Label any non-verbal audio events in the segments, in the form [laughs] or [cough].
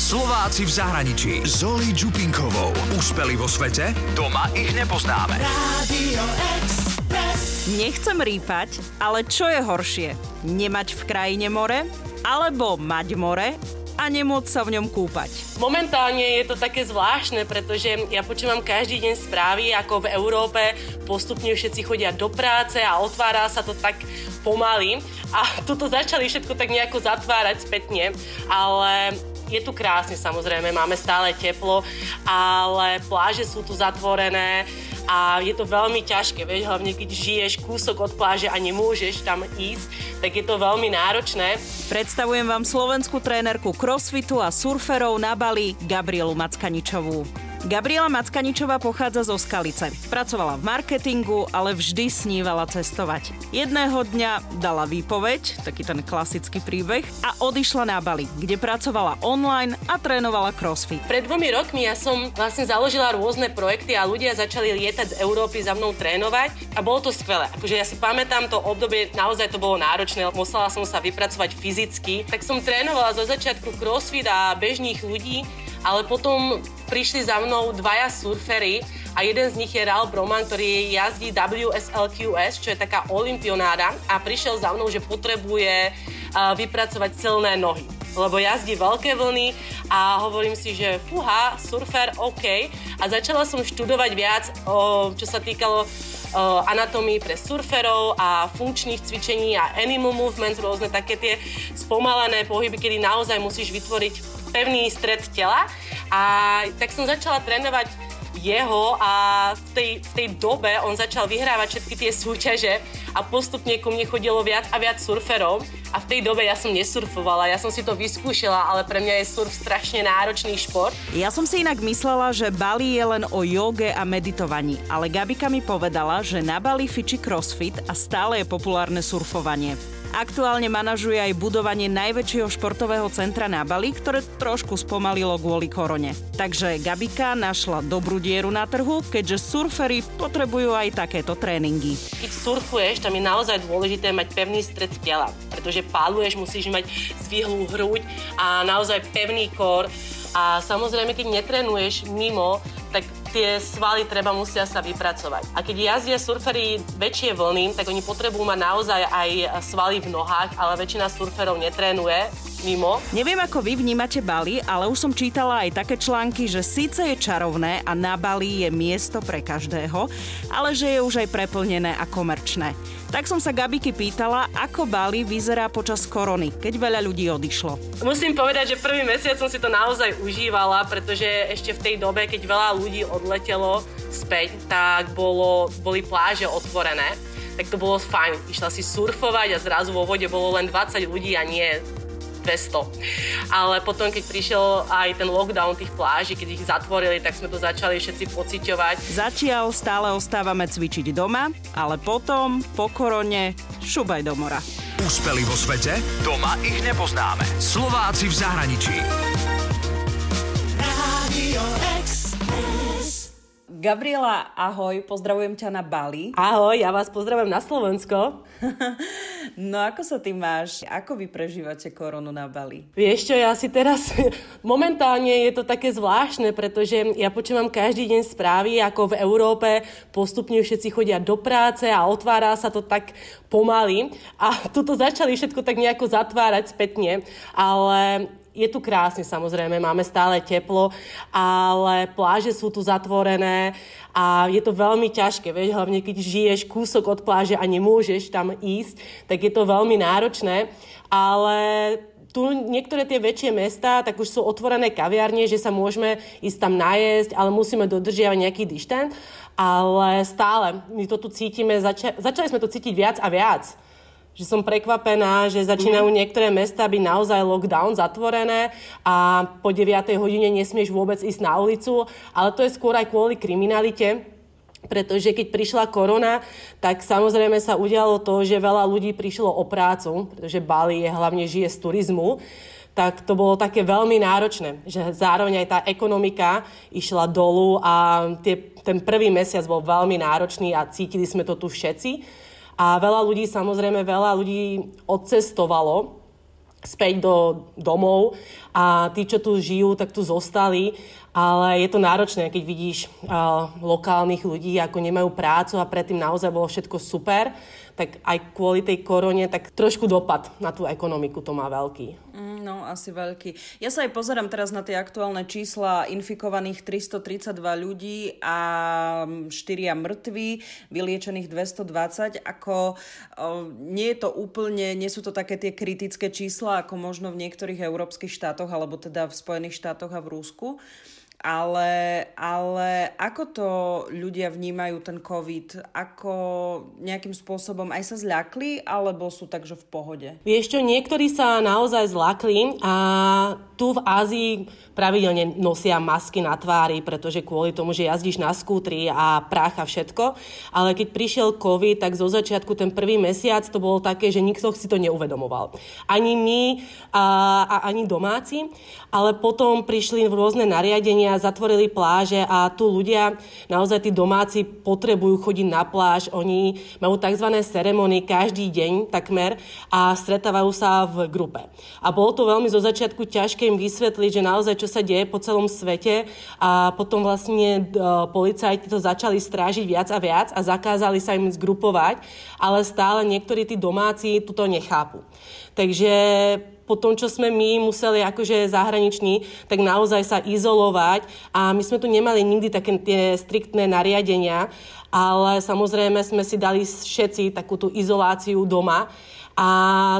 Slováci v zahraničí. Zoli Čupinkovou. Úspeli vo svete? Doma ich nepoznáme. Radio Nechcem rýpať, ale čo je horšie? Nemať v krajine more? Alebo mať more a nemôcť sa v ňom kúpať. Momentálne je to také zvláštne, pretože ja počúvam každý deň správy, ako v Európe postupne všetci chodia do práce a otvára sa to tak pomaly. A [laughs] tuto začali všetko tak nejako zatvárať spätne, ale je tu krásne samozrejme, máme stále teplo, ale pláže sú tu zatvorené, a je to veľmi ťažké, vieš, hlavne keď žiješ kúsok od pláže a nemôžeš tam ísť, tak je to veľmi náročné. Predstavujem vám slovenskú trénerku crossfitu a surferov na Bali Gabrielu Mackaničovú. Gabriela Mackaničová pochádza zo Skalice. Pracovala v marketingu, ale vždy snívala cestovať. Jedného dňa dala výpoveď, taký ten klasický príbeh, a odišla na Bali, kde pracovala online a trénovala crossfit. Pred dvomi rokmi ja som vlastne založila rôzne projekty a ľudia začali lietať z Európy za mnou trénovať a bolo to skvelé. Akože ja si pamätám to obdobie, naozaj to bolo náročné, musela som sa vypracovať fyzicky, tak som trénovala zo začiatku crossfit a bežných ľudí ale potom prišli za mnou dvaja surfery a jeden z nich je Ralph Broman, ktorý jazdí WSLQS, čo je taká olimpionáda a prišiel za mnou, že potrebuje vypracovať silné nohy lebo jazdí veľké vlny a hovorím si, že fúha, surfer, OK. A začala som študovať viac, o, čo sa týkalo anatómii pre surferov a funkčných cvičení a animal movements, rôzne také tie spomalené pohyby, kedy naozaj musíš vytvoriť pevný stred tela a tak som začala trénovať jeho a v tej, v tej dobe on začal vyhrávať všetky tie súťaže a postupne ku mne chodilo viac a viac surferov a v tej dobe ja som nesurfovala, ja som si to vyskúšala, ale pre mňa je surf strašne náročný šport. Ja som si inak myslela, že Bali je len o joge a meditovaní, ale Gabika mi povedala, že na Bali fiči crossfit a stále je populárne surfovanie. Aktuálne manažuje aj budovanie najväčšieho športového centra na Bali, ktoré trošku spomalilo kvôli korone. Takže Gabika našla dobrú dieru na trhu, keďže surfery potrebujú aj takéto tréningy. Keď surfuješ, tam je naozaj dôležité mať pevný stred tela, pretože páluješ, musíš mať zvihlú hruď a naozaj pevný kor. A samozrejme, keď netrenuješ mimo, tak tie svaly treba musia sa vypracovať. A keď jazdia surfery väčšie vlny, tak oni potrebujú mať naozaj aj svaly v nohách, ale väčšina surferov netrénuje mimo. Neviem, ako vy vnímate Bali, ale už som čítala aj také články, že síce je čarovné a na Bali je miesto pre každého, ale že je už aj preplnené a komerčné. Tak som sa Gabiky pýtala, ako Bali vyzerá počas korony, keď veľa ľudí odišlo. Musím povedať, že prvý mesiac som si to naozaj užívala, pretože ešte v tej dobe, keď veľa ľudí odletelo späť, tak bolo, boli pláže otvorené tak to bolo fajn. Išla si surfovať a zrazu vo vode bolo len 20 ľudí a nie 200. Ale potom, keď prišiel aj ten lockdown tých pláží, keď ich zatvorili, tak sme to začali všetci pociťovať. Zatiaľ stále ostávame cvičiť doma, ale potom, po korone, šubaj do mora. Úspeli vo svete? Doma ich nepoznáme. Slováci v zahraničí. Radio Gabriela, ahoj, pozdravujem ťa na Bali. [laughs] Ahoj, ja vás pozdravujem na Slovensko. no ako sa ty máš? Ako vy prežívate koronu na Bali? Vieš čo, ja si teraz... [laughs] Momentálne je to také zvláštne, pretože ja počúvam každý deň správy, ako v Európe postupne všetci chodia do práce a otvára sa to tak pomaly. A [laughs] tuto začali všetko tak nejako zatvárať spätne. Ale je tu krásne samozrejme, máme stále teplo, ale pláže sú tu zatvorené a je to veľmi ťažké, vieš, hlavne keď žiješ kúsok od pláže a nemôžeš tam ísť, tak je to veľmi náročné, ale tu niektoré tie väčšie mesta, tak už sú otvorené kaviarne, že sa môžeme ísť tam najesť, ale musíme dodržiavať nejaký dištent, ale stále my to tu cítime, zača- začali sme to cítiť viac a viac že som prekvapená, že začínajú mm. niektoré mesta byť naozaj lockdown, zatvorené a po 9. hodine nesmieš vôbec ísť na ulicu, ale to je skôr aj kvôli kriminalite, pretože keď prišla korona, tak samozrejme sa udialo to, že veľa ľudí prišlo o prácu, pretože Bali je hlavne žije z turizmu, tak to bolo také veľmi náročné, že zároveň aj tá ekonomika išla dolu a tie, ten prvý mesiac bol veľmi náročný a cítili sme to tu všetci. A veľa ľudí, samozrejme, veľa ľudí odcestovalo späť do domov a tí, čo tu žijú, tak tu zostali, ale je to náročné, keď vidíš uh, lokálnych ľudí, ako nemajú prácu a predtým naozaj bolo všetko super, tak aj kvôli tej korone, tak trošku dopad na tú ekonomiku to má veľký. Mm, no, asi veľký. Ja sa aj pozerám teraz na tie aktuálne čísla infikovaných 332 ľudí a 4 mŕtvi, vyliečených 220. Ako nie je to úplne, nie sú to také tie kritické čísla, ako možno v niektorých európskych štátoch, alebo teda v Spojených štátoch a v Rúsku. Ale, ale ako to ľudia vnímajú ten COVID? Ako nejakým spôsobom aj sa zľakli, alebo sú takže v pohode? Vieš čo, niektorí sa naozaj zľakli a tu v Ázii pravidelne nosia masky na tvári, pretože kvôli tomu, že jazdíš na skútri a prach a všetko. Ale keď prišiel COVID, tak zo začiatku ten prvý mesiac to bolo také, že nikto si to neuvedomoval. Ani my a, a ani domáci. Ale potom prišli rôzne nariadenia, zatvorili pláže a tu ľudia, naozaj tí domáci potrebujú chodiť na pláž. Oni majú tzv. ceremóny každý deň takmer a stretávajú sa v grupe. A bolo to veľmi zo začiatku ťažké im vysvetliť, že naozaj čo sa deje po celom svete a potom vlastne policajti to začali strážiť viac a viac a zakázali sa im zgrupovať, ale stále niektorí tí domáci toto nechápu. Takže po tom, čo sme my museli akože zahraniční, tak naozaj sa izolovať. A my sme tu nemali nikdy také tie striktné nariadenia, ale samozrejme sme si dali všetci takú tú izoláciu doma a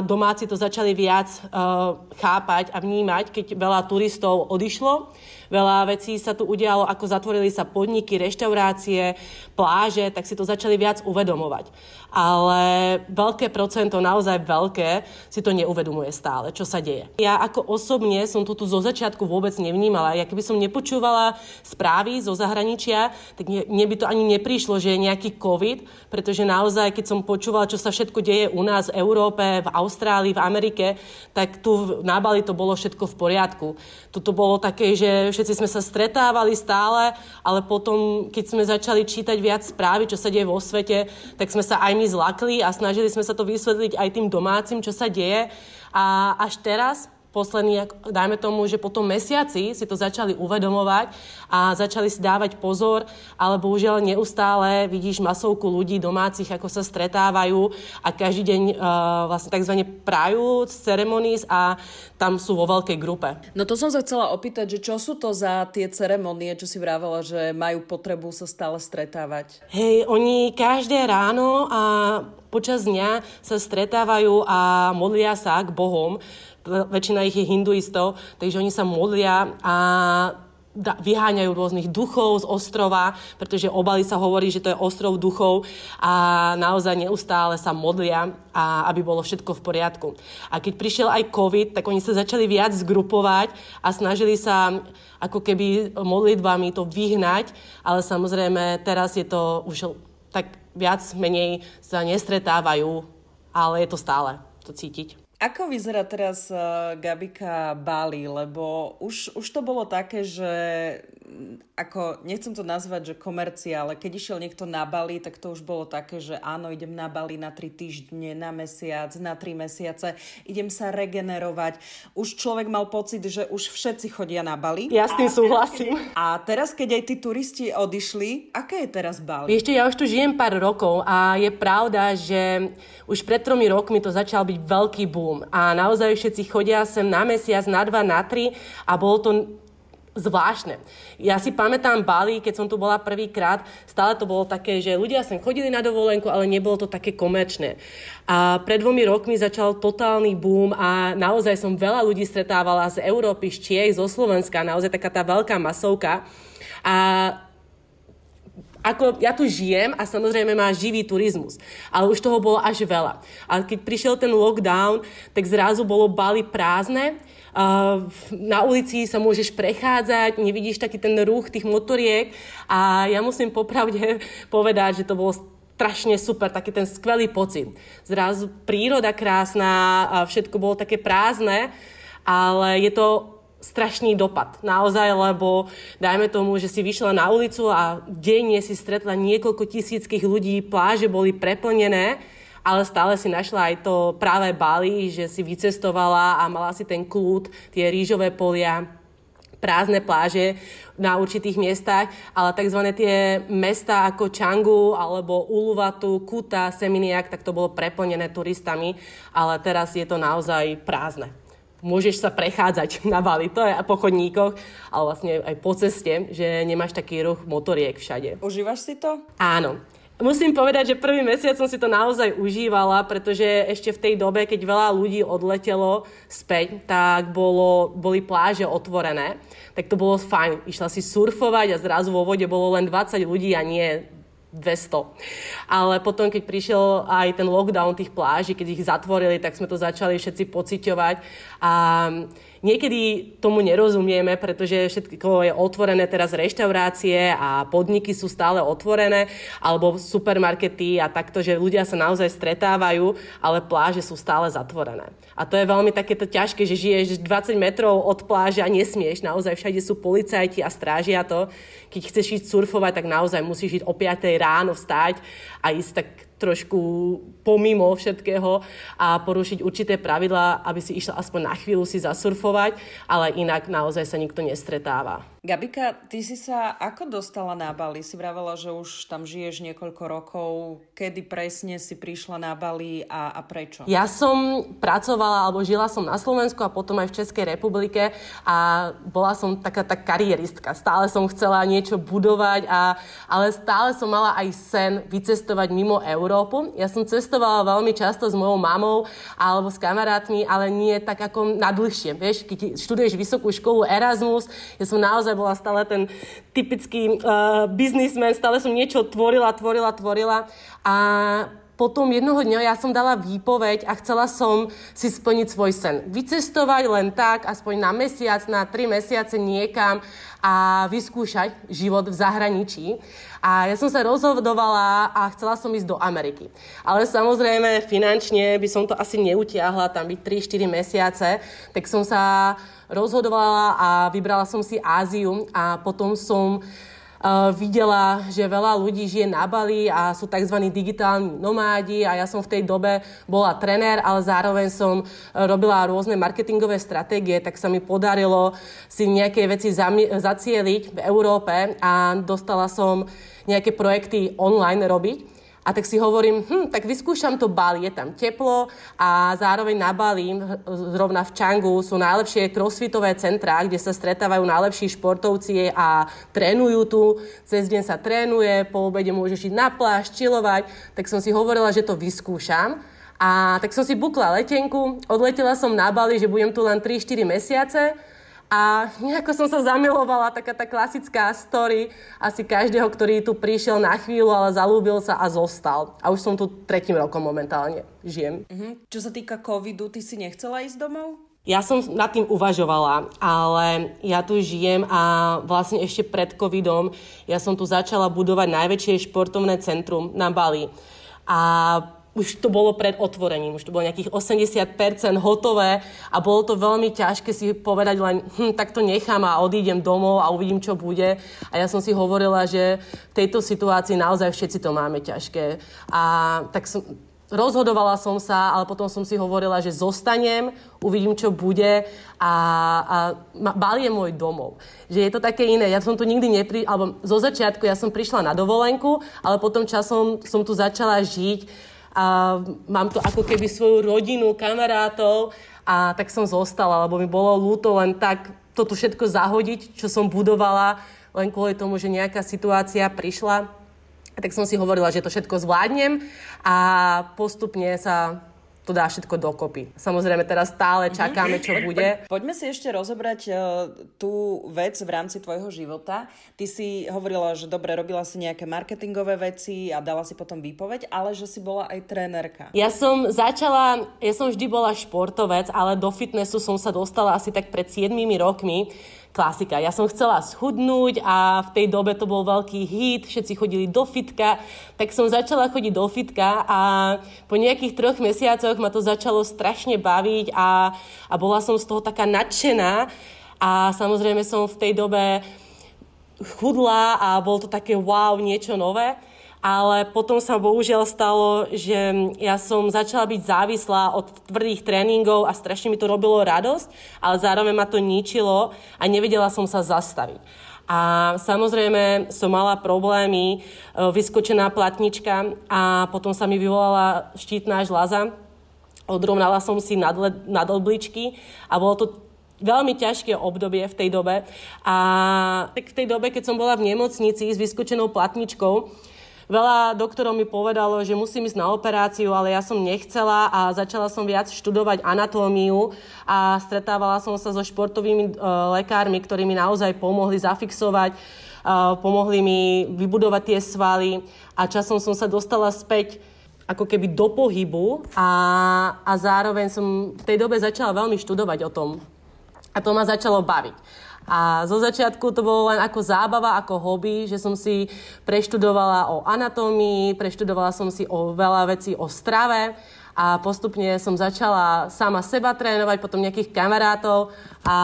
domáci to začali viac uh, chápať a vnímať, keď veľa turistov odišlo Veľa vecí sa tu udialo, ako zatvorili sa podniky, reštaurácie, pláže, tak si to začali viac uvedomovať. Ale veľké procento, naozaj veľké, si to neuvedomuje stále, čo sa deje. Ja ako osobne som to tu zo začiatku vôbec nevnímala. Ja keby som nepočúvala správy zo zahraničia, tak mne by to ani neprišlo, že je nejaký COVID, pretože naozaj, keď som počúvala, čo sa všetko deje u nás v Európe, v Austrálii, v Amerike, tak tu na Bali to bolo všetko v poriadku. Toto bolo také, že všetci sme sa stretávali stále, ale potom, keď sme začali čítať viac správy, čo sa deje vo svete, tak sme sa aj my zlakli a snažili sme sa to vysvetliť aj tým domácim, čo sa deje. A až teraz, posledný, dajme tomu, že po tom mesiaci si to začali uvedomovať a začali si dávať pozor, ale bohužiaľ neustále vidíš masovku ľudí domácich, ako sa stretávajú a každý deň uh, vlastne tzv. prajú ceremoníz a tam sú vo veľkej grupe. No to som sa chcela opýtať, že čo sú to za tie ceremonie, čo si vravela, že majú potrebu sa stále stretávať? Hej, oni každé ráno a počas dňa sa stretávajú a modlia sa k Bohom väčšina ich je hinduistov, takže oni sa modlia a vyháňajú rôznych duchov z ostrova, pretože obali sa hovorí, že to je ostrov duchov a naozaj neustále sa modlia, a aby bolo všetko v poriadku. A keď prišiel aj COVID, tak oni sa začali viac zgrupovať a snažili sa ako keby modlitbami to vyhnať, ale samozrejme teraz je to už tak viac menej sa nestretávajú, ale je to stále to cítiť. Ako vyzerá teraz uh, Gabika Bali? Lebo už, už to bolo také, že ako, nechcem to nazvať, že komercia, ale keď išiel niekto na Bali, tak to už bolo také, že áno, idem na Bali na 3 týždne, na mesiac, na 3 mesiace, idem sa regenerovať. Už človek mal pocit, že už všetci chodia na Bali. Ja s tým súhlasím. A teraz, keď aj tí turisti odišli, aké je teraz Bali? Ešte ja už tu žijem pár rokov a je pravda, že už pred tromi rokmi to začal byť veľký boom a naozaj všetci chodia sem na mesiac, na dva, na tri a bolo to zvláštne. Ja si pamätám Bali, keď som tu bola prvýkrát, stále to bolo také, že ľudia sem chodili na dovolenku, ale nebolo to také komerčné. A pred dvomi rokmi začal totálny boom a naozaj som veľa ľudí stretávala z Európy, z Čiech, zo Slovenska, naozaj taká tá veľká masovka. A ako ja tu žijem a samozrejme má živý turizmus, ale už toho bolo až veľa. A keď prišiel ten lockdown, tak zrazu bolo Bali prázdne na ulici sa môžeš prechádzať, nevidíš taký ten ruch tých motoriek a ja musím popravde [laughs] povedať, že to bolo strašne super, taký ten skvelý pocit. Zrazu príroda krásna, všetko bolo také prázdne, ale je to strašný dopad. Naozaj, lebo dajme tomu, že si vyšla na ulicu a denne si stretla niekoľko tisíckých ľudí, pláže boli preplnené ale stále si našla aj to práve Bali, že si vycestovala a mala si ten kľud, tie rýžové polia, prázdne pláže na určitých miestach, ale tzv. tie mesta ako Changu alebo Uluvatu, Kuta, Seminiak, tak to bolo preplnené turistami, ale teraz je to naozaj prázdne môžeš sa prechádzať [laughs] na Bali, to je po chodníkoch, ale vlastne aj po ceste, že nemáš taký ruch motoriek všade. Užívaš si to? Áno. Musím povedať, že prvý mesiac som si to naozaj užívala, pretože ešte v tej dobe, keď veľa ľudí odletelo späť, tak bolo, boli pláže otvorené. Tak to bolo fajn. Išla si surfovať a zrazu vo vode bolo len 20 ľudí a nie 200. Ale potom, keď prišiel aj ten lockdown tých pláží, keď ich zatvorili, tak sme to začali všetci pociťovať. A Niekedy tomu nerozumieme, pretože všetko je otvorené teraz reštaurácie a podniky sú stále otvorené, alebo supermarkety a takto, že ľudia sa naozaj stretávajú, ale pláže sú stále zatvorené. A to je veľmi takéto ťažké, že žiješ 20 metrov od pláže a nesmieš. Naozaj všade sú policajti a strážia to. Keď chceš ísť surfovať, tak naozaj musíš ísť o 5 ráno vstať a ísť tak trošku pomimo všetkého a porušiť určité pravidlá, aby si išla aspoň na chvíľu si zasurfovať, ale inak naozaj sa nikto nestretáva. Gabika, ty si sa ako dostala na Bali? Si vravela, že už tam žiješ niekoľko rokov. Kedy presne si prišla na Bali a, a prečo? Ja som pracovala, alebo žila som na Slovensku a potom aj v Českej republike a bola som taká tá karieristka. Stále som chcela niečo budovať, a, ale stále som mala aj sen vycestovať mimo Európu. Ja som cestovala veľmi často s mojou mamou alebo s kamarátmi, ale nie tak ako na dlhšie. Vieš, keď študuješ vysokú školu Erasmus, ja som naozaj naozaj bola stále ten typický uh, biznismen, stále som niečo tvorila, tvorila, tvorila. A potom jednoho dňa ja som dala výpoveď a chcela som si splniť svoj sen. Vycestovať len tak, aspoň na mesiac, na tri mesiace niekam a vyskúšať život v zahraničí. A ja som sa rozhodovala a chcela som ísť do Ameriky. Ale samozrejme finančne by som to asi neutiahla, tam byť 3-4 mesiace, tak som sa rozhodovala a vybrala som si Áziu a potom som videla, že veľa ľudí žije na Bali a sú tzv. digitálni nomádi a ja som v tej dobe bola trenér, ale zároveň som robila rôzne marketingové stratégie, tak sa mi podarilo si nejaké veci zacieliť v Európe a dostala som nejaké projekty online robiť. A tak si hovorím, hm, tak vyskúšam to Bali, je tam teplo a zároveň na Bali, zrovna v Changu, sú najlepšie crossfitové centrá, kde sa stretávajú najlepší športovci a trénujú tu. Cez deň sa trénuje, po obede môžeš ísť na pláž, čilovať. Tak som si hovorila, že to vyskúšam. A tak som si bukla letenku, odletela som na Bali, že budem tu len 3-4 mesiace a nejako som sa zamilovala, taká tá klasická story asi každého, ktorý tu prišiel na chvíľu, ale zalúbil sa a zostal. A už som tu tretím rokom momentálne žijem. Uh-huh. Čo sa týka covidu, ty si nechcela ísť domov? Ja som nad tým uvažovala, ale ja tu žijem a vlastne ešte pred covidom ja som tu začala budovať najväčšie športovné centrum na Bali. A už to bolo pred otvorením, už to bolo nejakých 80% hotové a bolo to veľmi ťažké si povedať len, hm, tak to nechám a odídem domov a uvidím, čo bude. A ja som si hovorila, že v tejto situácii naozaj všetci to máme ťažké. A tak som, rozhodovala som sa, ale potom som si hovorila, že zostanem, uvidím, čo bude a, a Bali je môj domov. Že je to také iné. Ja som tu nikdy nepri... alebo zo začiatku ja som prišla na dovolenku, ale potom časom som tu začala žiť a mám tu ako keby svoju rodinu, kamarátov a tak som zostala, lebo mi bolo ľúto len tak toto všetko zahodiť, čo som budovala, len kvôli tomu, že nejaká situácia prišla. Tak som si hovorila, že to všetko zvládnem a postupne sa to dá všetko dokopy. Samozrejme, teraz stále mhm. čakáme, čo bude. Poďme si ešte rozobrať uh, tú vec v rámci tvojho života. Ty si hovorila, že dobre, robila si nejaké marketingové veci a dala si potom výpoveď, ale že si bola aj trénerka. Ja som začala, ja som vždy bola športovec, ale do fitnessu som sa dostala asi tak pred 7 rokmi klasika. Ja som chcela schudnúť a v tej dobe to bol veľký hit, všetci chodili do fitka, tak som začala chodiť do fitka a po nejakých troch mesiacoch ma to začalo strašne baviť a, a bola som z toho taká nadšená a samozrejme som v tej dobe chudla a bol to také wow, niečo nové. Ale potom sa bohužiaľ stalo, že ja som začala byť závislá od tvrdých tréningov a strašne mi to robilo radosť, ale zároveň ma to ničilo a nevedela som sa zastaviť. A samozrejme som mala problémy, e, vyskočená platnička a potom sa mi vyvolala štítna žlaza. Odrovnala som si nad obličky a bolo to veľmi ťažké obdobie v tej dobe. A tak v tej dobe, keď som bola v nemocnici s vyskočenou platničkou, Veľa doktorov mi povedalo, že musím ísť na operáciu, ale ja som nechcela a začala som viac študovať anatómiu a stretávala som sa so športovými e, lekármi, ktorí mi naozaj pomohli zafixovať, e, pomohli mi vybudovať tie svaly a časom som sa dostala späť ako keby do pohybu a, a zároveň som v tej dobe začala veľmi študovať o tom. A to ma začalo baviť. A zo začiatku to bolo len ako zábava, ako hobby, že som si preštudovala o anatómii, preštudovala som si o veľa vecí o strave a postupne som začala sama seba trénovať, potom nejakých kamarátov, a,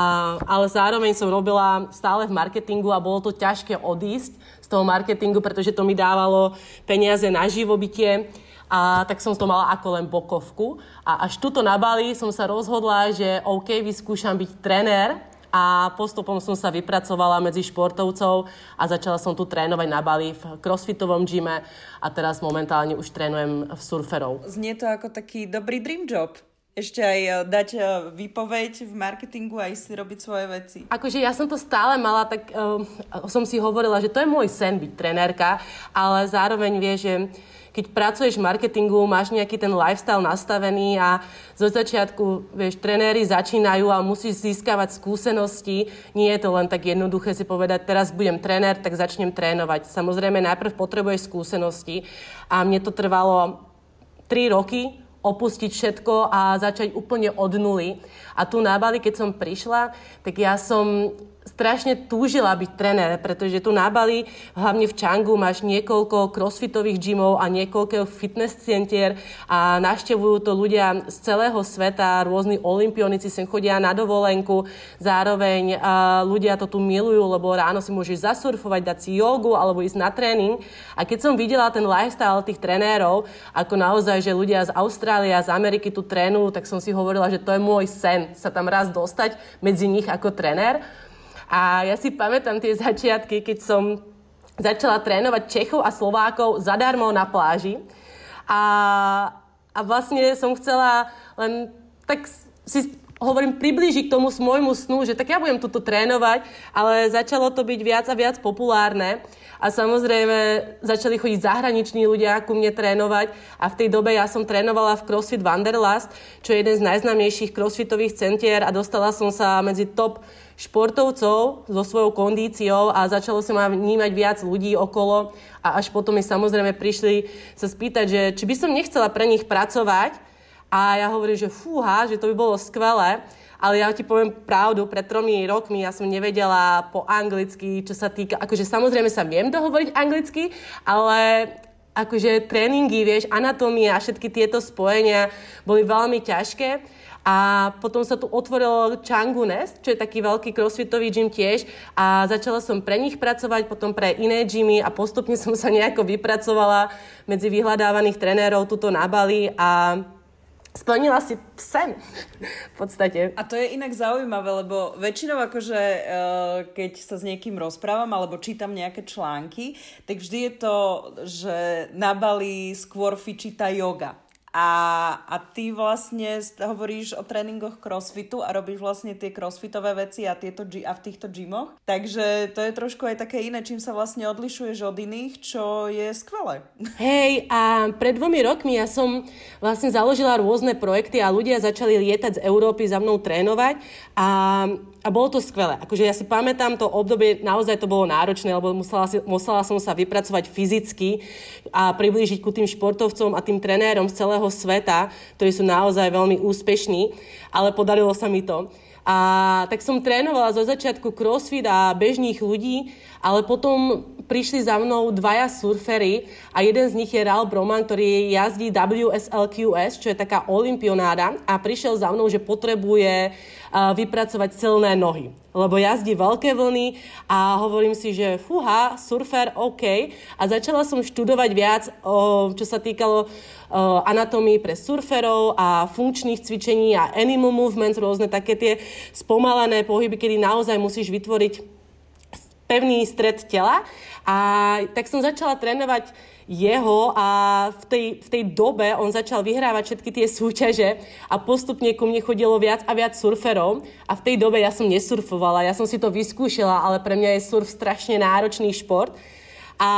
ale zároveň som robila stále v marketingu a bolo to ťažké odísť z toho marketingu, pretože to mi dávalo peniaze na živobytie. A tak som to mala ako len bokovku. A až tuto na Bali som sa rozhodla, že OK, vyskúšam byť trenér a postupom som sa vypracovala medzi športovcov a začala som tu trénovať na Bali v crossfitovom gyme a teraz momentálne už trénujem v surferov. Znie to ako taký dobrý dream job ešte aj e, dať e, výpoveď v marketingu a si robiť svoje veci. Akože ja som to stále mala, tak uh, som si hovorila, že to je môj sen byť trenérka, ale zároveň vie, že keď pracuješ v marketingu, máš nejaký ten lifestyle nastavený a zo začiatku, vieš, trenéri začínajú a musíš získavať skúsenosti. Nie je to len tak jednoduché si povedať, teraz budem trenér, tak začnem trénovať. Samozrejme, najprv potrebuješ skúsenosti a mne to trvalo 3 roky, opustiť všetko a začať úplne od nuly. A tu na Bali, keď som prišla, tak ja som strašne túžila byť trenér, pretože tu na Bali, hlavne v Čangu, máš niekoľko crossfitových gymov a niekoľko fitness centier a naštevujú to ľudia z celého sveta, rôzni olimpionici sem chodia na dovolenku, zároveň ľudia to tu milujú, lebo ráno si môžeš zasurfovať, dať si jogu alebo ísť na tréning. A keď som videla ten lifestyle tých trenérov, ako naozaj, že ľudia z Austrálie a z Ameriky tu trénujú, tak som si hovorila, že to je môj sen sa tam raz dostať medzi nich ako trenér. A ja si pamätám tie začiatky, keď som začala trénovať Čechov a Slovákov zadarmo na pláži. A, a vlastne som chcela len tak si hovorím, priblížiť k tomu môjmu snu, že tak ja budem tuto trénovať, ale začalo to byť viac a viac populárne a samozrejme začali chodiť zahraniční ľudia ku mne trénovať a v tej dobe ja som trénovala v CrossFit Wanderlust, čo je jeden z najznámejších crossfitových centier a dostala som sa medzi top športovcov so svojou kondíciou a začalo sa ma vnímať viac ľudí okolo a až potom mi samozrejme prišli sa spýtať, že či by som nechcela pre nich pracovať a ja hovorím, že fúha, že to by bolo skvelé, ale ja ti poviem pravdu, pred tromi rokmi ja som nevedela po anglicky, čo sa týka, akože samozrejme sa viem dohovoriť anglicky, ale akože tréningy, vieš, anatómia a všetky tieto spojenia boli veľmi ťažké. A potom sa tu otvoril Changu Nest, čo je taký veľký crossfitový gym tiež a začala som pre nich pracovať, potom pre iné gymy a postupne som sa nejako vypracovala medzi vyhľadávaných trenérov tuto na Bali a splnila si sen v podstate. A to je inak zaujímavé, lebo väčšinou akože keď sa s niekým rozprávam alebo čítam nejaké články, tak vždy je to, že na Bali skôr fičí tá yoga a, a ty vlastne hovoríš o tréningoch crossfitu a robíš vlastne tie crossfitové veci a, tieto, a v týchto gymoch. Takže to je trošku aj také iné, čím sa vlastne odlišuješ od iných, čo je skvelé. [laughs] Hej, a pred dvomi rokmi ja som vlastne založila rôzne projekty a ľudia začali lietať z Európy za mnou trénovať a a bolo to skvelé. Akože ja si pamätám to obdobie, naozaj to bolo náročné, lebo musela, si, musela som sa vypracovať fyzicky a priblížiť ku tým športovcom a tým trenérom z celého sveta, ktorí sú naozaj veľmi úspešní, ale podarilo sa mi to. A tak som trénovala zo začiatku crossfit a bežných ľudí, ale potom prišli za mnou dvaja surfery a jeden z nich je Ralph Broman, ktorý jazdí WSLQS, čo je taká olimpionáda a prišiel za mnou, že potrebuje vypracovať silné nohy. Lebo jazdí veľké vlny a hovorím si, že fúha, surfer, OK. A začala som študovať viac, čo sa týkalo o, anatómii pre surferov a funkčných cvičení a animal movements, rôzne také tie spomalené pohyby, kedy naozaj musíš vytvoriť pevný stred tela. A tak som začala trénovať jeho a v tej, v tej dobe on začal vyhrávať všetky tie súťaže a postupne ku mne chodilo viac a viac surferov a v tej dobe ja som nesurfovala, ja som si to vyskúšala, ale pre mňa je surf strašne náročný šport. A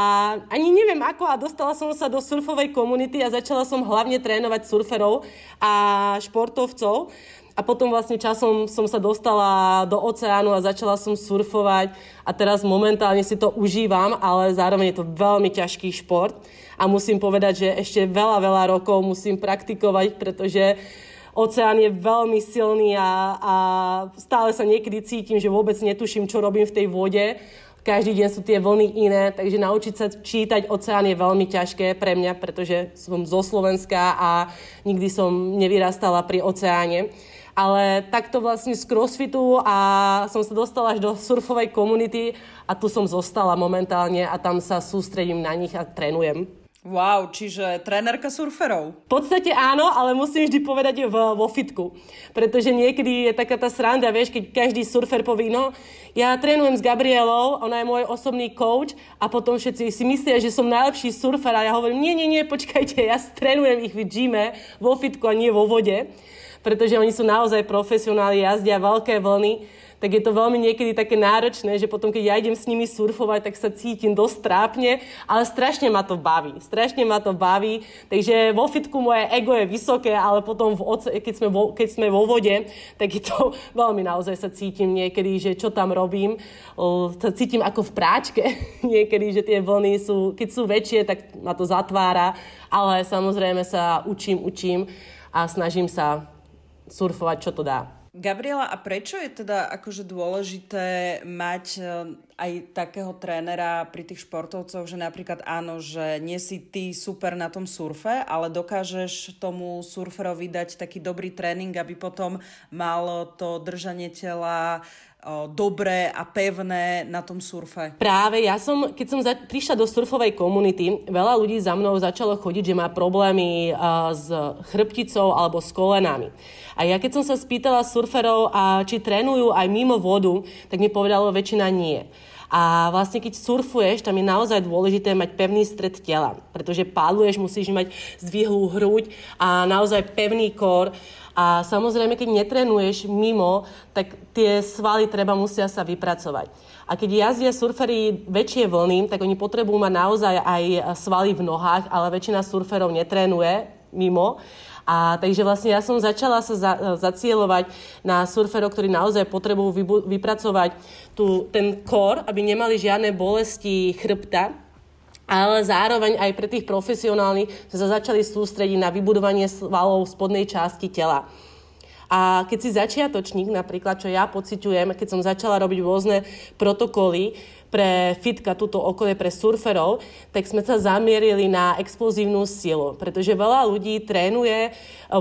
ani neviem ako a dostala som sa do surfovej komunity a začala som hlavne trénovať surferov a športovcov. A potom vlastne časom som sa dostala do oceánu a začala som surfovať a teraz momentálne si to užívam, ale zároveň je to veľmi ťažký šport a musím povedať, že ešte veľa, veľa rokov musím praktikovať, pretože oceán je veľmi silný a, a stále sa niekedy cítim, že vôbec netuším, čo robím v tej vode. Každý deň sú tie vlny iné, takže naučiť sa čítať oceán je veľmi ťažké pre mňa, pretože som zo Slovenska a nikdy som nevyrastala pri oceáne. Ale takto vlastne z crossfitu a som sa dostala až do surfovej komunity a tu som zostala momentálne a tam sa sústredím na nich a trénujem. Wow, čiže trénerka surferov. V podstate áno, ale musím vždy povedať v, vo fitku. Pretože niekedy je taká tá sranda, vieš, keď každý surfer povie, no, ja trénujem s Gabrielou, ona je môj osobný coach a potom všetci si myslia, že som najlepší surfer a ja hovorím, nie, nie, nie, počkajte, ja trénujem ich v gyme, vo fitku a nie vo vode pretože oni sú naozaj profesionáli, jazdia veľké vlny, tak je to veľmi niekedy také náročné, že potom, keď ja idem s nimi surfovať, tak sa cítim dosť trápne, ale strašne ma to baví. Strašne ma to baví. Takže vo fitku moje ego je vysoké, ale potom, v oce, keď, sme vo, keď sme vo vode, tak je to [laughs] veľmi naozaj sa cítim niekedy, že čo tam robím. Sa cítim ako v práčke [laughs] niekedy, že tie vlny sú, keď sú väčšie, tak ma to zatvára, ale samozrejme sa učím, učím a snažím sa surfovať, čo to dá. Gabriela, a prečo je teda akože dôležité mať e, aj takého trénera pri tých športovcoch, že napríklad áno, že nie si ty super na tom surfe, ale dokážeš tomu surferovi dať taký dobrý tréning, aby potom mal to držanie tela dobré a pevné na tom surfe? Práve ja som, keď som za, prišla do surfovej komunity, veľa ľudí za mnou začalo chodiť, že má problémy uh, s chrbticou alebo s kolenami. A ja keď som sa spýtala surferov, a či trénujú aj mimo vodu, tak mi povedalo väčšina nie. A vlastne keď surfuješ, tam je naozaj dôležité mať pevný stred tela, pretože páluješ, musíš mať zdvihlú hruď a naozaj pevný kor. A samozrejme, keď netrenuješ mimo, tak tie svaly treba musia sa vypracovať. A keď jazdia surfery väčšie vlny, tak oni potrebujú mať naozaj aj svaly v nohách, ale väčšina surferov netrénuje mimo. A takže vlastne ja som začala sa za, zacielovať na surferov, ktorí naozaj potrebujú vybu- vypracovať tu, ten kor, aby nemali žiadne bolesti chrbta, ale zároveň aj pre tých profesionálnych sa začali sústrediť na vybudovanie svalov spodnej časti tela. A keď si začiatočník, napríklad, čo ja pociťujem, keď som začala robiť rôzne protokoly, pre fitka, túto okolie pre surferov, tak sme sa zamierili na explozívnu silu, pretože veľa ľudí trénuje e,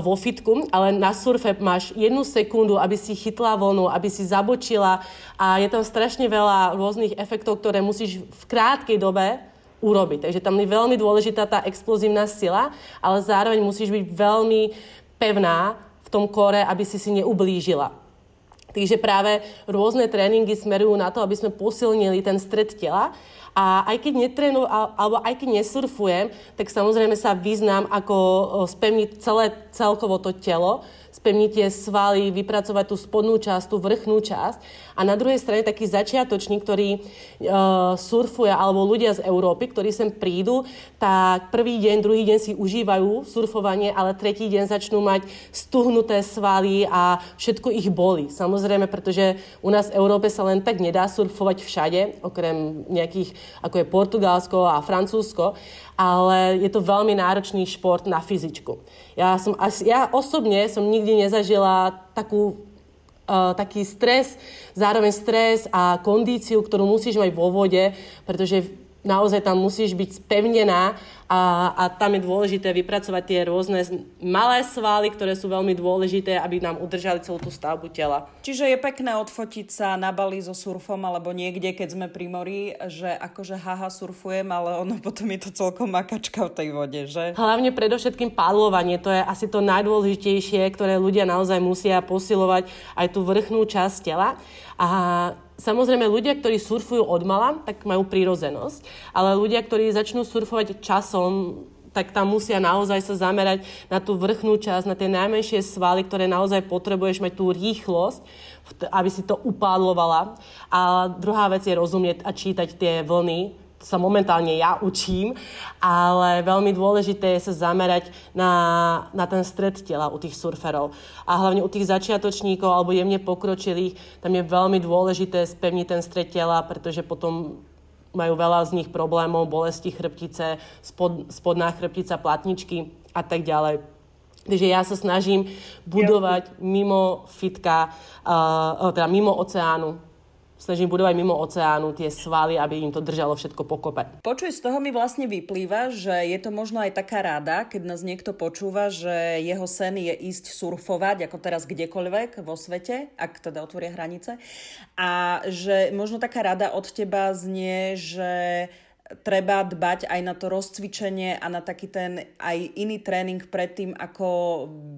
vo fitku, ale na surfe máš jednu sekundu, aby si chytla vlnu, aby si zabočila a je tam strašne veľa rôznych efektov, ktoré musíš v krátkej dobe urobiť. Takže tam je veľmi dôležitá tá explozívna sila, ale zároveň musíš byť veľmi pevná v tom kore, aby si si neublížila. Takže práve rôzne tréningy smerujú na to, aby sme posilnili ten stred tela. A aj keď netrénujem, alebo aj keď nesurfujem, tak samozrejme sa vyznám, ako spevniť celé celkovo to telo, spevniť tie svaly, vypracovať tú spodnú časť, tú vrchnú časť. A na druhej strane taký začiatočník, ktorý uh, surfuje, alebo ľudia z Európy, ktorí sem prídu, tak prvý deň, druhý deň si užívajú surfovanie, ale tretí deň začnú mať stuhnuté svaly a všetko ich boli. Samozrejme, pretože u nás v Európe sa len tak nedá surfovať všade, okrem nejakých, ako je Portugalsko a Francúzsko ale je to veľmi náročný šport na fyzičku. Ja, som, ja osobne som nikdy nezažila takú, uh, taký stres, zároveň stres a kondíciu, ktorú musíš mať vo vode, pretože naozaj tam musíš byť spevnená a, a tam je dôležité vypracovať tie rôzne malé svaly, ktoré sú veľmi dôležité, aby nám udržali celú tú stavbu tela. Čiže je pekné odfotiť sa na Bali so surfom alebo niekde, keď sme pri mori, že akože haha surfujem, ale ono potom je to celkom makačka v tej vode, že? Hlavne predovšetkým padlovanie, to je asi to najdôležitejšie, ktoré ľudia naozaj musia posilovať aj tú vrchnú časť tela. A Samozrejme, ľudia, ktorí surfujú od mala, tak majú prírozenosť, ale ľudia, ktorí začnú surfovať časom, tak tam musia naozaj sa zamerať na tú vrchnú časť, na tie najmenšie svaly, ktoré naozaj potrebuješ mať tú rýchlosť, aby si to upádlovala. A druhá vec je rozumieť a čítať tie vlny, sa momentálne ja učím, ale veľmi dôležité je sa zamerať na, na ten stred tela u tých surferov. A hlavne u tých začiatočníkov alebo jemne pokročilých, tam je veľmi dôležité spevniť ten stred tela, pretože potom majú veľa z nich problémov, bolesti chrbtice, spod, spodná chrbtica, platničky a tak ďalej. Takže ja sa snažím budovať mimo fitka, uh, teda mimo oceánu snažím budovať mimo oceánu tie svaly, aby im to držalo všetko pokope. Počuj, z toho mi vlastne vyplýva, že je to možno aj taká rada, keď nás niekto počúva, že jeho sen je ísť surfovať, ako teraz kdekoľvek vo svete, ak teda otvoria hranice. A že možno taká rada od teba znie, že treba dbať aj na to rozcvičenie a na taký ten aj iný tréning predtým, ako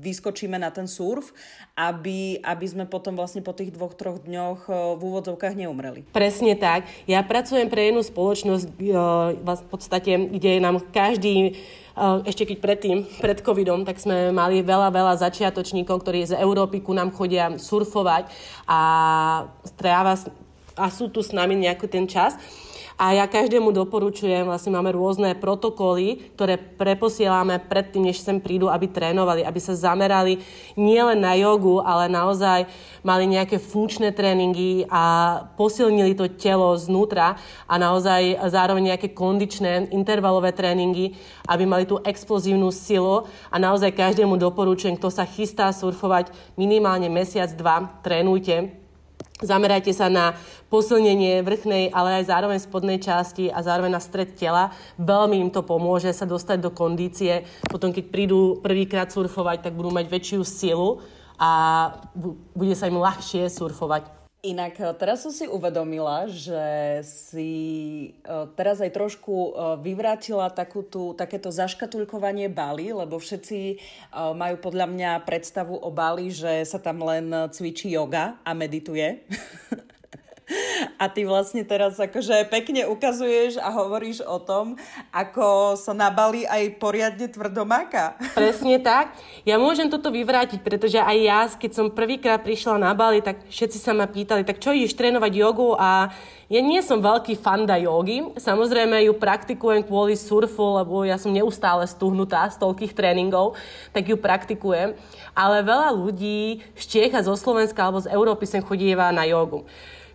vyskočíme na ten surf, aby, aby sme potom vlastne po tých dvoch, troch dňoch eh, v úvodzovkách neumreli. Presne tak. Ja pracujem pre jednu spoločnosť, eh, v podstate, kde nám každý eh, ešte keď predtým, pred covidom, tak sme mali veľa, veľa začiatočníkov, ktorí z Európy ku nám chodia surfovať a stráva a sú tu s nami nejaký ten čas. A ja každému doporučujem, vlastne máme rôzne protokoly, ktoré preposielame predtým, než sem prídu, aby trénovali, aby sa zamerali nielen na jogu, ale naozaj mali nejaké funkčné tréningy a posilnili to telo znútra a naozaj zároveň nejaké kondičné intervalové tréningy, aby mali tú explozívnu silu. A naozaj každému doporučujem, kto sa chystá surfovať minimálne mesiac, dva, trénujte Zamerajte sa na posilnenie vrchnej, ale aj zároveň spodnej časti a zároveň na stred tela. Veľmi im to pomôže sa dostať do kondície. Potom, keď prídu prvýkrát surfovať, tak budú mať väčšiu silu a bude sa im ľahšie surfovať. Inak eh, teraz som si uvedomila, že si eh, teraz aj trošku eh, vyvrátila takú tú, takéto zaškatulkovanie Bali, lebo všetci majú podľa mňa predstavu o Bali, že sa tam len cvičí yoga a medituje. [laughs] A ty vlastne teraz akože pekne ukazuješ a hovoríš o tom, ako sa na Bali aj poriadne tvrdomáka. Presne tak. Ja môžem toto vyvrátiť, pretože aj ja, keď som prvýkrát prišla na Bali, tak všetci sa ma pýtali, tak čo ideš trénovať jogu a ja nie som veľký fanda jogy. Samozrejme ju praktikujem kvôli surfu, lebo ja som neustále stuhnutá z toľkých tréningov, tak ju praktikujem. Ale veľa ľudí z Čiech a zo Slovenska alebo z Európy sem chodíva na jogu.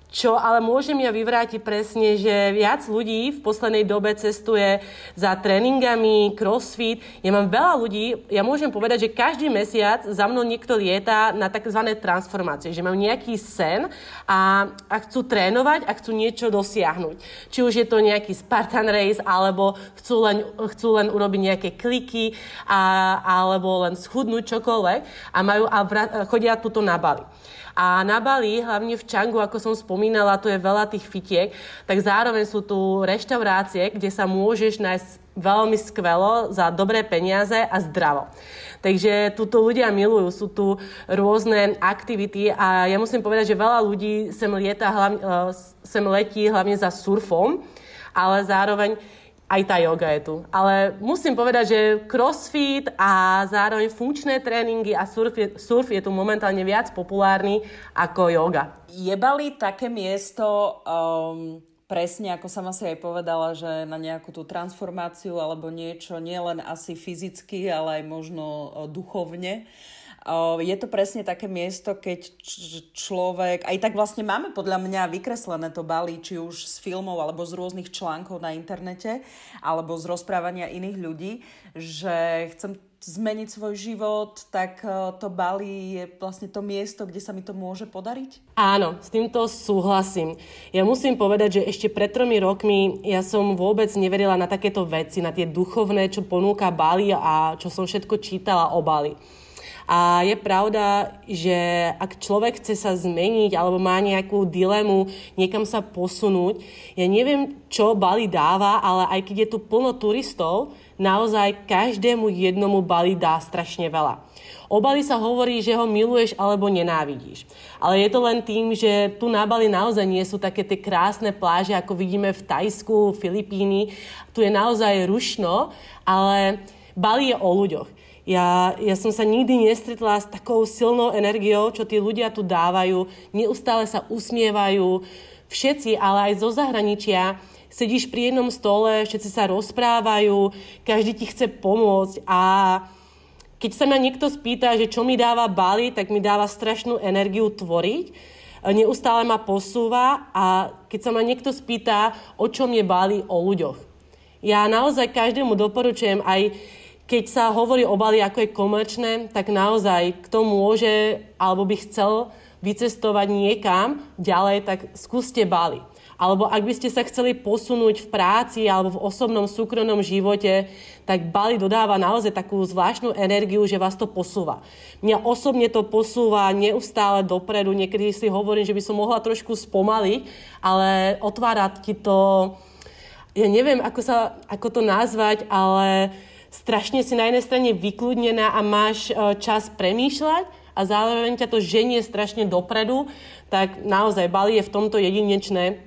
Čo ale môžem ja vyvrátiť presne, že viac ľudí v poslednej dobe cestuje za tréningami, crossfit. Ja mám veľa ľudí, ja môžem povedať, že každý mesiac za mnou niekto lieta na tzv. transformácie, že mám nejaký sen a, a chcú trénovať a chcú niečo dosiahnuť. Či už je to nejaký Spartan Race, alebo chcú len, chcú len urobiť nejaké kliky, a, alebo len schudnúť čokoľvek a, majú, a vra, chodia tuto na Bali. A na Bali, hlavne v Čangu, ako som spomínala, tu je veľa tých fitiek, tak zároveň sú tu reštaurácie, kde sa môžeš nájsť veľmi skvelo, za dobré peniaze a zdravo. Takže tuto ľudia milujú, sú tu rôzne aktivity a ja musím povedať, že veľa ľudí sem, lieta, hlavne, e, sem letí hlavne za surfom, ale zároveň aj tá yoga je tu. Ale musím povedať, že crossfit a zároveň funkčné tréningy a surf je, surf je tu momentálne viac populárny ako yoga. Je Bali také miesto, um, presne ako som asi aj povedala, že na nejakú tú transformáciu alebo niečo, nielen asi fyzicky, ale aj možno duchovne, je to presne také miesto, keď človek, aj tak vlastne máme podľa mňa vykreslené to Bali, či už z filmov, alebo z rôznych článkov na internete, alebo z rozprávania iných ľudí, že chcem zmeniť svoj život, tak e, to Bali je vlastne to miesto, kde sa mi to môže podariť? Áno, s týmto súhlasím. Ja musím povedať, že ešte pred tromi rokmi ja som vôbec neverila na takéto veci, na tie duchovné, čo ponúka Bali a čo som všetko čítala o Bali. A je pravda, že ak človek chce sa zmeniť alebo má nejakú dilemu, niekam sa posunúť, ja neviem, čo Bali dáva, ale aj keď je tu plno turistov, naozaj každému jednomu Bali dá strašne veľa. O Bali sa hovorí, že ho miluješ alebo nenávidíš. Ale je to len tým, že tu na Bali naozaj nie sú také tie krásne pláže, ako vidíme v Tajsku, Filipíny. Tu je naozaj rušno, ale Bali je o ľuďoch. Ja, ja som sa nikdy nestretla s takou silnou energiou, čo tí ľudia tu dávajú. Neustále sa usmievajú. Všetci, ale aj zo zahraničia, sedíš pri jednom stole, všetci sa rozprávajú, každý ti chce pomôcť a keď sa ma niekto spýta, že čo mi dáva Bali, tak mi dáva strašnú energiu tvoriť. Neustále ma posúva a keď sa ma niekto spýta, o čom je Bali, o ľuďoch. Ja naozaj každému doporučujem aj keď sa hovorí o Bali ako je komerčné, tak naozaj kto môže alebo by chcel vycestovať niekam ďalej, tak skúste Bali. Alebo ak by ste sa chceli posunúť v práci alebo v osobnom súkromnom živote, tak Bali dodáva naozaj takú zvláštnu energiu, že vás to posúva. Mňa osobne to posúva neustále dopredu. Niekedy si hovorím, že by som mohla trošku spomaliť, ale otvára ti to... Ja neviem, ako, sa, ako to nazvať, ale strašne si na jednej strane vykludnená a máš e, čas premýšľať a zároveň ťa to ženie strašne dopredu, tak naozaj Bali je v tomto jedinečné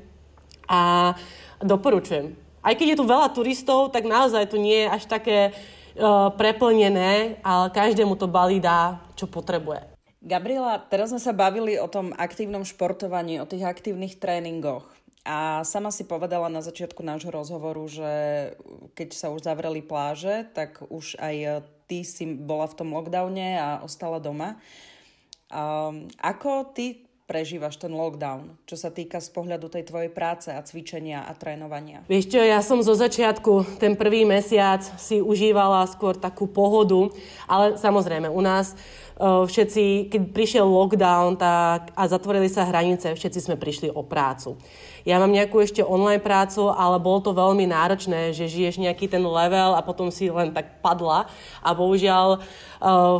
a doporučujem. Aj keď je tu veľa turistov, tak naozaj tu nie je až také uh, preplnené, ale každému to Bali dá, čo potrebuje. Gabriela, teraz sme sa bavili o tom aktívnom športovaní, o tých aktívnych tréningoch. A sama si povedala na začiatku nášho rozhovoru, že keď sa už zavreli pláže, tak už aj ty si bola v tom lockdowne a ostala doma. Um, ako ty prežívaš ten lockdown, čo sa týka z pohľadu tej tvojej práce a cvičenia a trénovania? Vieš čo, ja som zo začiatku ten prvý mesiac si užívala skôr takú pohodu, ale samozrejme u nás všetci, keď prišiel lockdown tak, a zatvorili sa hranice, všetci sme prišli o prácu. Ja mám nejakú ešte online prácu, ale bolo to veľmi náročné, že žiješ nejaký ten level a potom si len tak padla. A bohužiaľ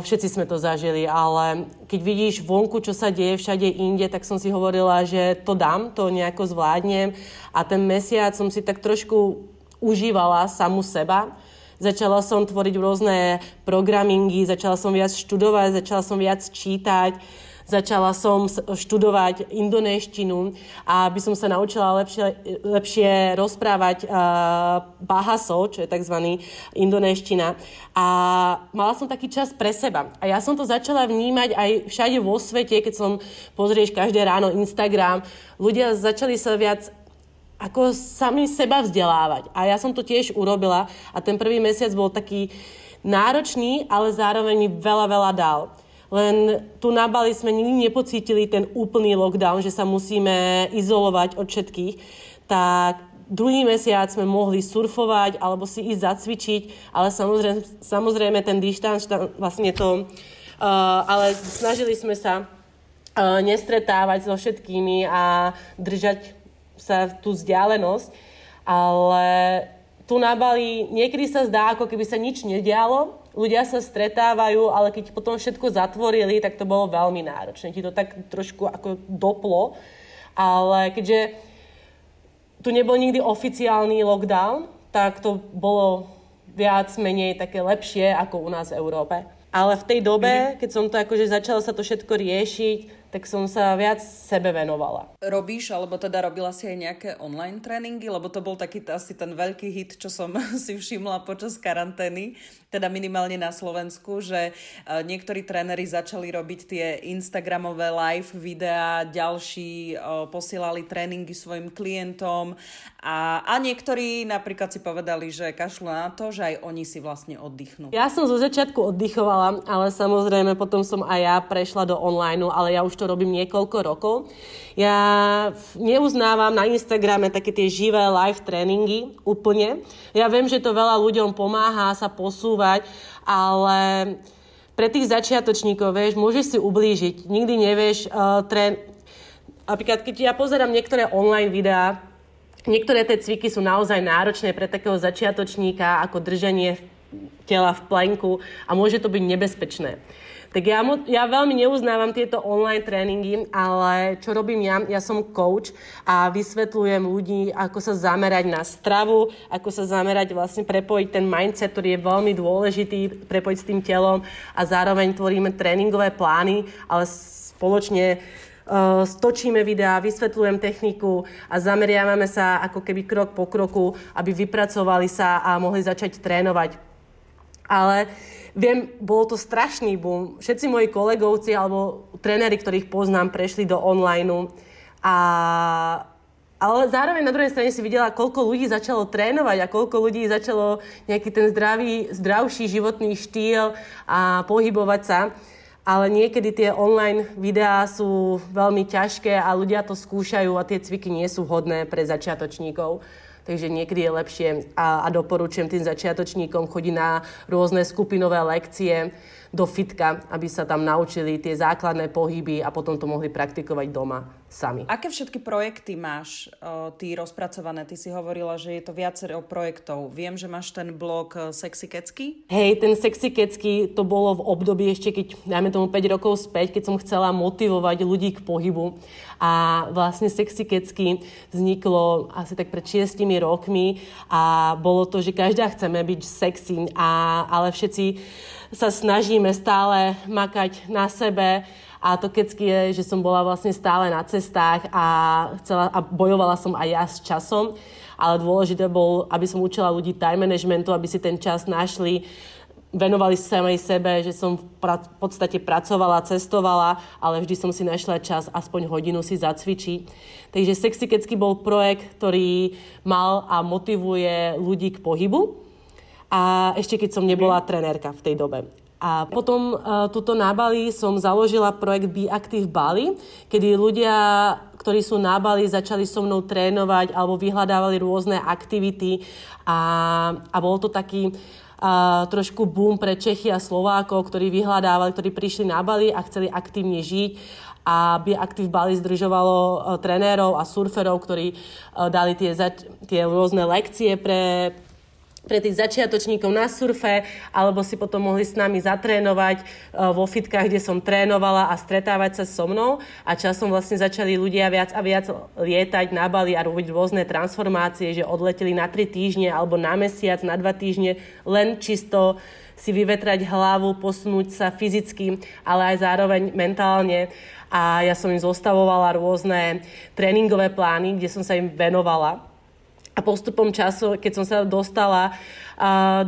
všetci sme to zažili, ale keď vidíš vonku, čo sa deje všade inde, tak som si hovorila, že to dám, to nejako zvládnem. A ten mesiac som si tak trošku užívala samu seba Začala som tvoriť rôzne programingy, začala som viac študovať, začala som viac čítať, začala som študovať indonéštinu a aby som sa naučila lepšie, lepšie rozprávať uh, bahasov, čo je tzv. indonéština. A mala som taký čas pre seba. A ja som to začala vnímať aj všade vo svete, keď som pozrieš každé ráno Instagram, ľudia začali sa viac ako sami seba vzdelávať. A ja som to tiež urobila a ten prvý mesiac bol taký náročný, ale zároveň mi veľa, veľa dal. Len tu na Bali sme nikdy nepocítili ten úplný lockdown, že sa musíme izolovať od všetkých. Tak druhý mesiac sme mohli surfovať alebo si ísť zacvičiť, ale samozrejme, samozrejme ten dištanc, vlastne to, uh, ale snažili sme sa uh, nestretávať so všetkými a držať sa tú vzdialenosť, ale tu na Bali niekedy sa zdá, ako keby sa nič nedialo, ľudia sa stretávajú, ale keď potom všetko zatvorili, tak to bolo veľmi náročné. Ti to tak trošku ako doplo, ale keďže tu nebol nikdy oficiálny lockdown, tak to bolo viac menej také lepšie ako u nás v Európe. Ale v tej dobe, mhm. keď som to akože začala sa to všetko riešiť, tak som sa viac sebe venovala. Robíš, alebo teda robila si aj nejaké online tréningy, lebo to bol taký asi ten veľký hit, čo som [laughs] si všimla počas karantény, teda minimálne na Slovensku, že e, niektorí tréneri začali robiť tie Instagramové live videá, ďalší e, posielali tréningy svojim klientom a, a niektorí napríklad si povedali, že kašľú na to, že aj oni si vlastne oddychnú. Ja som zo začiatku oddychovala, ale samozrejme potom som aj ja prešla do online, ale ja už to robím niekoľko rokov. Ja neuznávam na Instagrame také tie živé live tréningy úplne. Ja viem, že to veľa ľuďom pomáha sa posúvať, ale pre tých začiatočníkov, vieš, môžeš si ublížiť. Nikdy nevieš, uh, trén... Napríklad, keď ja pozerám niektoré online videá, niektoré tie cviky sú naozaj náročné pre takého začiatočníka, ako držanie tela v plenku a môže to byť nebezpečné. Tak ja, ja veľmi neuznávam tieto online tréningy, ale čo robím ja? Ja som coach a vysvetľujem ľudí, ako sa zamerať na stravu, ako sa zamerať vlastne prepojiť ten mindset, ktorý je veľmi dôležitý, prepojiť s tým telom a zároveň tvoríme tréningové plány, ale spoločne uh, stočíme videá, vysvetľujem techniku a zameriavame sa ako keby krok po kroku, aby vypracovali sa a mohli začať trénovať ale viem, bol to strašný boom. Všetci moji kolegovci alebo tréneri, ktorých poznám, prešli do online. A, ale zároveň na druhej strane si videla, koľko ľudí začalo trénovať a koľko ľudí začalo nejaký ten zdravý, zdravší životný štýl a pohybovať sa. Ale niekedy tie online videá sú veľmi ťažké a ľudia to skúšajú a tie cviky nie sú hodné pre začiatočníkov. Takže niekedy je lepšie a, a doporučujem tým začiatočníkom chodiť na rôzne skupinové lekcie do fitka, aby sa tam naučili tie základné pohyby a potom to mohli praktikovať doma sami. Aké všetky projekty máš o, ty rozpracované? Ty si hovorila, že je to viacero projektov. Viem, že máš ten blog e, Sexy Kecky. Hej, ten Sexy Kecky to bolo v období ešte, keď dajme tomu 5 rokov späť, keď som chcela motivovať ľudí k pohybu. A vlastne Sexy Kecky vzniklo asi tak pred 6 rokmi a bolo to, že každá chceme byť sexy, a, ale všetci sa snažíme stále makať na sebe a to kecky je, že som bola vlastne stále na cestách a, chcela, a bojovala som aj ja s časom, ale dôležité bol, aby som učila ľudí time managementu, aby si ten čas našli, venovali samej sebe, že som v, podstate pracovala, cestovala, ale vždy som si našla čas aspoň hodinu si zacvičiť. Takže Sexy Kecky bol projekt, ktorý mal a motivuje ľudí k pohybu. A ešte keď som nebola trenérka v tej dobe. A potom uh, tuto na Bali som založila projekt Be Active Bali, kedy ľudia, ktorí sú na Bali, začali so mnou trénovať alebo vyhľadávali rôzne aktivity. A, a bol to taký uh, trošku boom pre Čechy a Slovákov, ktorí vyhľadávali, ktorí prišli na Bali a chceli aktívne žiť. A Be Active Bali združovalo uh, trenérov a surferov, ktorí dali tie, tie rôzne lekcie pre pre tých začiatočníkov na surfe, alebo si potom mohli s nami zatrénovať e, vo fitkách, kde som trénovala a stretávať sa so mnou. A časom vlastne začali ľudia viac a viac lietať na Bali a robiť rôzne transformácie, že odleteli na tri týždne alebo na mesiac, na dva týždne, len čisto si vyvetrať hlavu, posunúť sa fyzicky, ale aj zároveň mentálne. A ja som im zostavovala rôzne tréningové plány, kde som sa im venovala a postupom času, keď som sa dostala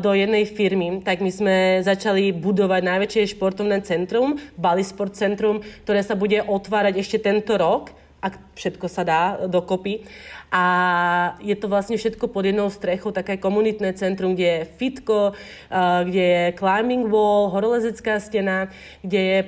do jednej firmy, tak my sme začali budovať najväčšie športovné centrum, Bali Sport Centrum, ktoré sa bude otvárať ešte tento rok, ak všetko sa dá dokopy. A je to vlastne všetko pod jednou strechou, také komunitné centrum, kde je fitko, kde je climbing wall, horolezecká stena, kde je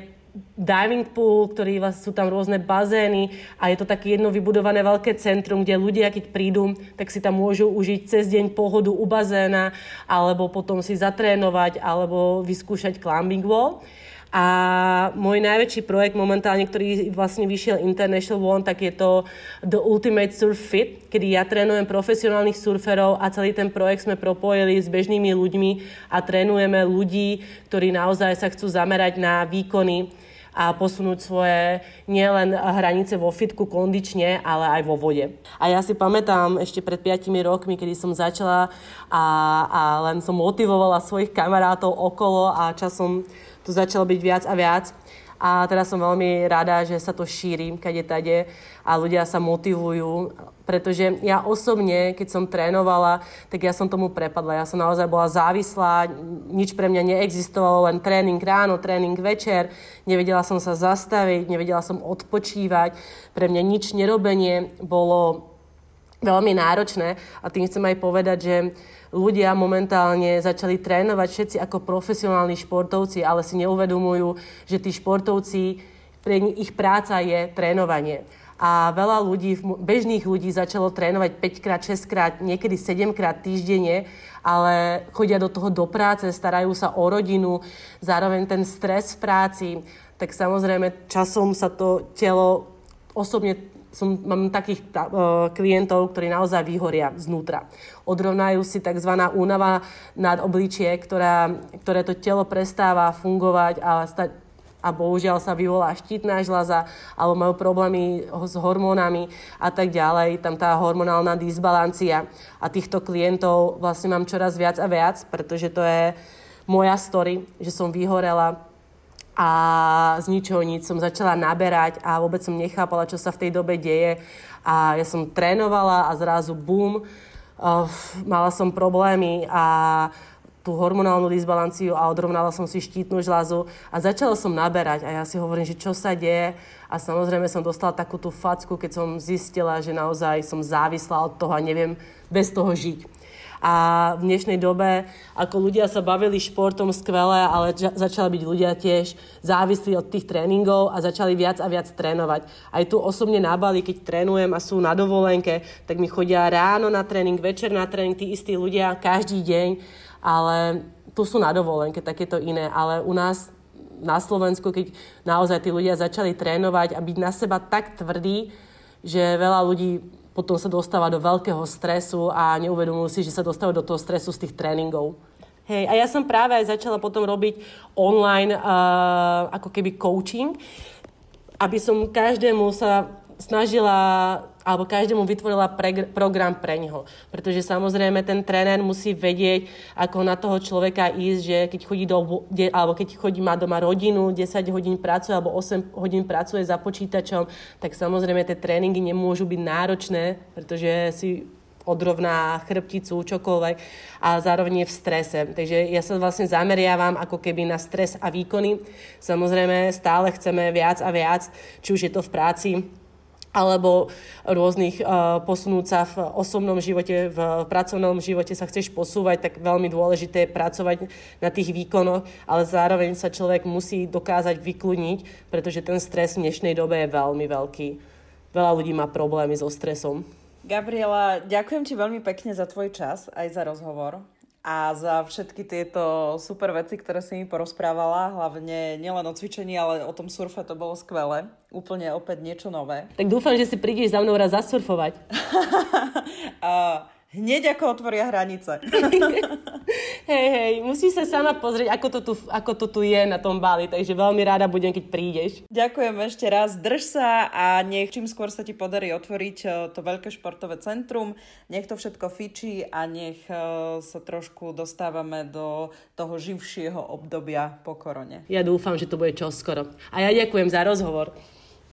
diving pool, ktorý vlastne sú tam rôzne bazény a je to také jedno vybudované veľké centrum, kde ľudia, keď prídu, tak si tam môžu užiť cez deň pohodu u bazéna alebo potom si zatrénovať alebo vyskúšať climbing wall. A môj najväčší projekt momentálne, ktorý vlastne vyšiel International One, tak je to The Ultimate Surf Fit, kedy ja trénujem profesionálnych surferov a celý ten projekt sme propojili s bežnými ľuďmi a trénujeme ľudí, ktorí naozaj sa chcú zamerať na výkony a posunúť svoje nielen hranice vo fitku kondične, ale aj vo vode. A ja si pamätám ešte pred 5 rokmi, kedy som začala a, a len som motivovala svojich kamarátov okolo a časom to začalo byť viac a viac. A teraz som veľmi rada, že sa to šíri kade tade a ľudia sa motivujú, pretože ja osobne, keď som trénovala, tak ja som tomu prepadla. Ja som naozaj bola závislá, nič pre mňa neexistovalo, len tréning ráno, tréning večer, nevedela som sa zastaviť, nevedela som odpočívať. Pre mňa nič nerobenie bolo veľmi náročné a tým chcem aj povedať, že ľudia momentálne začali trénovať všetci ako profesionálni športovci, ale si neuvedomujú, že tí športovci pre ich práca je trénovanie. A veľa ľudí, bežných ľudí začalo trénovať 5 krát, 6 krát, niekedy 7 krát týždenne, ale chodia do toho do práce, starajú sa o rodinu, zároveň ten stres v práci, tak samozrejme časom sa to telo osobne som, mám takých uh, klientov, ktorí naozaj vyhoria znútra. Odrovnajú si tzv. únava nad obličie, ktorá, ktoré to telo prestáva fungovať a, sta- a bohužiaľ sa vyvolá štítna žľaza alebo majú problémy s hormónami a tak ďalej. Tam tá hormonálna disbalancia a týchto klientov vlastne mám čoraz viac a viac, pretože to je moja story, že som vyhorela a z ničoho nič som začala naberať a vôbec som nechápala, čo sa v tej dobe deje. A ja som trénovala a zrazu bum, uh, mala som problémy a tú hormonálnu disbalanciu a odrovnala som si štítnu žľazu a začala som naberať a ja si hovorím, že čo sa deje a samozrejme som dostala takú tú facku, keď som zistila, že naozaj som závislá od toho a neviem bez toho žiť. A v dnešnej dobe, ako ľudia sa bavili športom skvelé, ale začali byť ľudia tiež závislí od tých tréningov a začali viac a viac trénovať. Aj tu osobne na Bali, keď trénujem a sú na dovolenke, tak mi chodia ráno na tréning, večer na tréning, tí istí ľudia každý deň, ale tu sú na dovolenke, takéto iné. Ale u nás na Slovensku, keď naozaj tí ľudia začali trénovať a byť na seba tak tvrdí, že veľa ľudí potom sa dostáva do veľkého stresu a neuvedomujú si, že sa dostávajú do toho stresu z tých tréningov. Hej, a ja som práve aj začala potom robiť online uh, ako keby coaching, aby som každému sa snažila alebo každému vytvorila pre, program pre neho. Pretože samozrejme ten tréner musí vedieť, ako na toho človeka ísť, že keď chodí do, alebo keď chodí, má doma rodinu, 10 hodín pracuje alebo 8 hodín pracuje za počítačom, tak samozrejme tie tréningy nemôžu byť náročné, pretože si odrovná chrbticu, čokoľvek a zároveň je v strese. Takže ja sa vlastne zameriavam ako keby na stres a výkony. Samozrejme stále chceme viac a viac, či už je to v práci, alebo rôznych uh, posunúť sa v osobnom živote, v pracovnom živote sa chceš posúvať, tak veľmi dôležité je pracovať na tých výkonoch, ale zároveň sa človek musí dokázať vykluniť, pretože ten stres v dnešnej dobe je veľmi veľký. Veľa ľudí má problémy so stresom. Gabriela, ďakujem ti veľmi pekne za tvoj čas, aj za rozhovor a za všetky tieto super veci, ktoré si mi porozprávala, hlavne nielen o cvičení, ale o tom surfe to bolo skvelé. Úplne opäť niečo nové. Tak dúfam, že si prídeš za mnou raz zasurfovať. [laughs] [laughs] a hneď ako otvoria hranice. [laughs] hej, hej, musíš sa sama pozrieť, ako to, tu, ako to tu je na tom Bali, takže veľmi rada budem, keď prídeš. Ďakujem ešte raz, drž sa a nech čím skôr sa ti podarí otvoriť eh, to veľké športové centrum, nech to všetko fičí a nech eh, sa trošku dostávame do toho živšieho obdobia po korone. Ja dúfam, že to bude čoskoro. A ja ďakujem za rozhovor.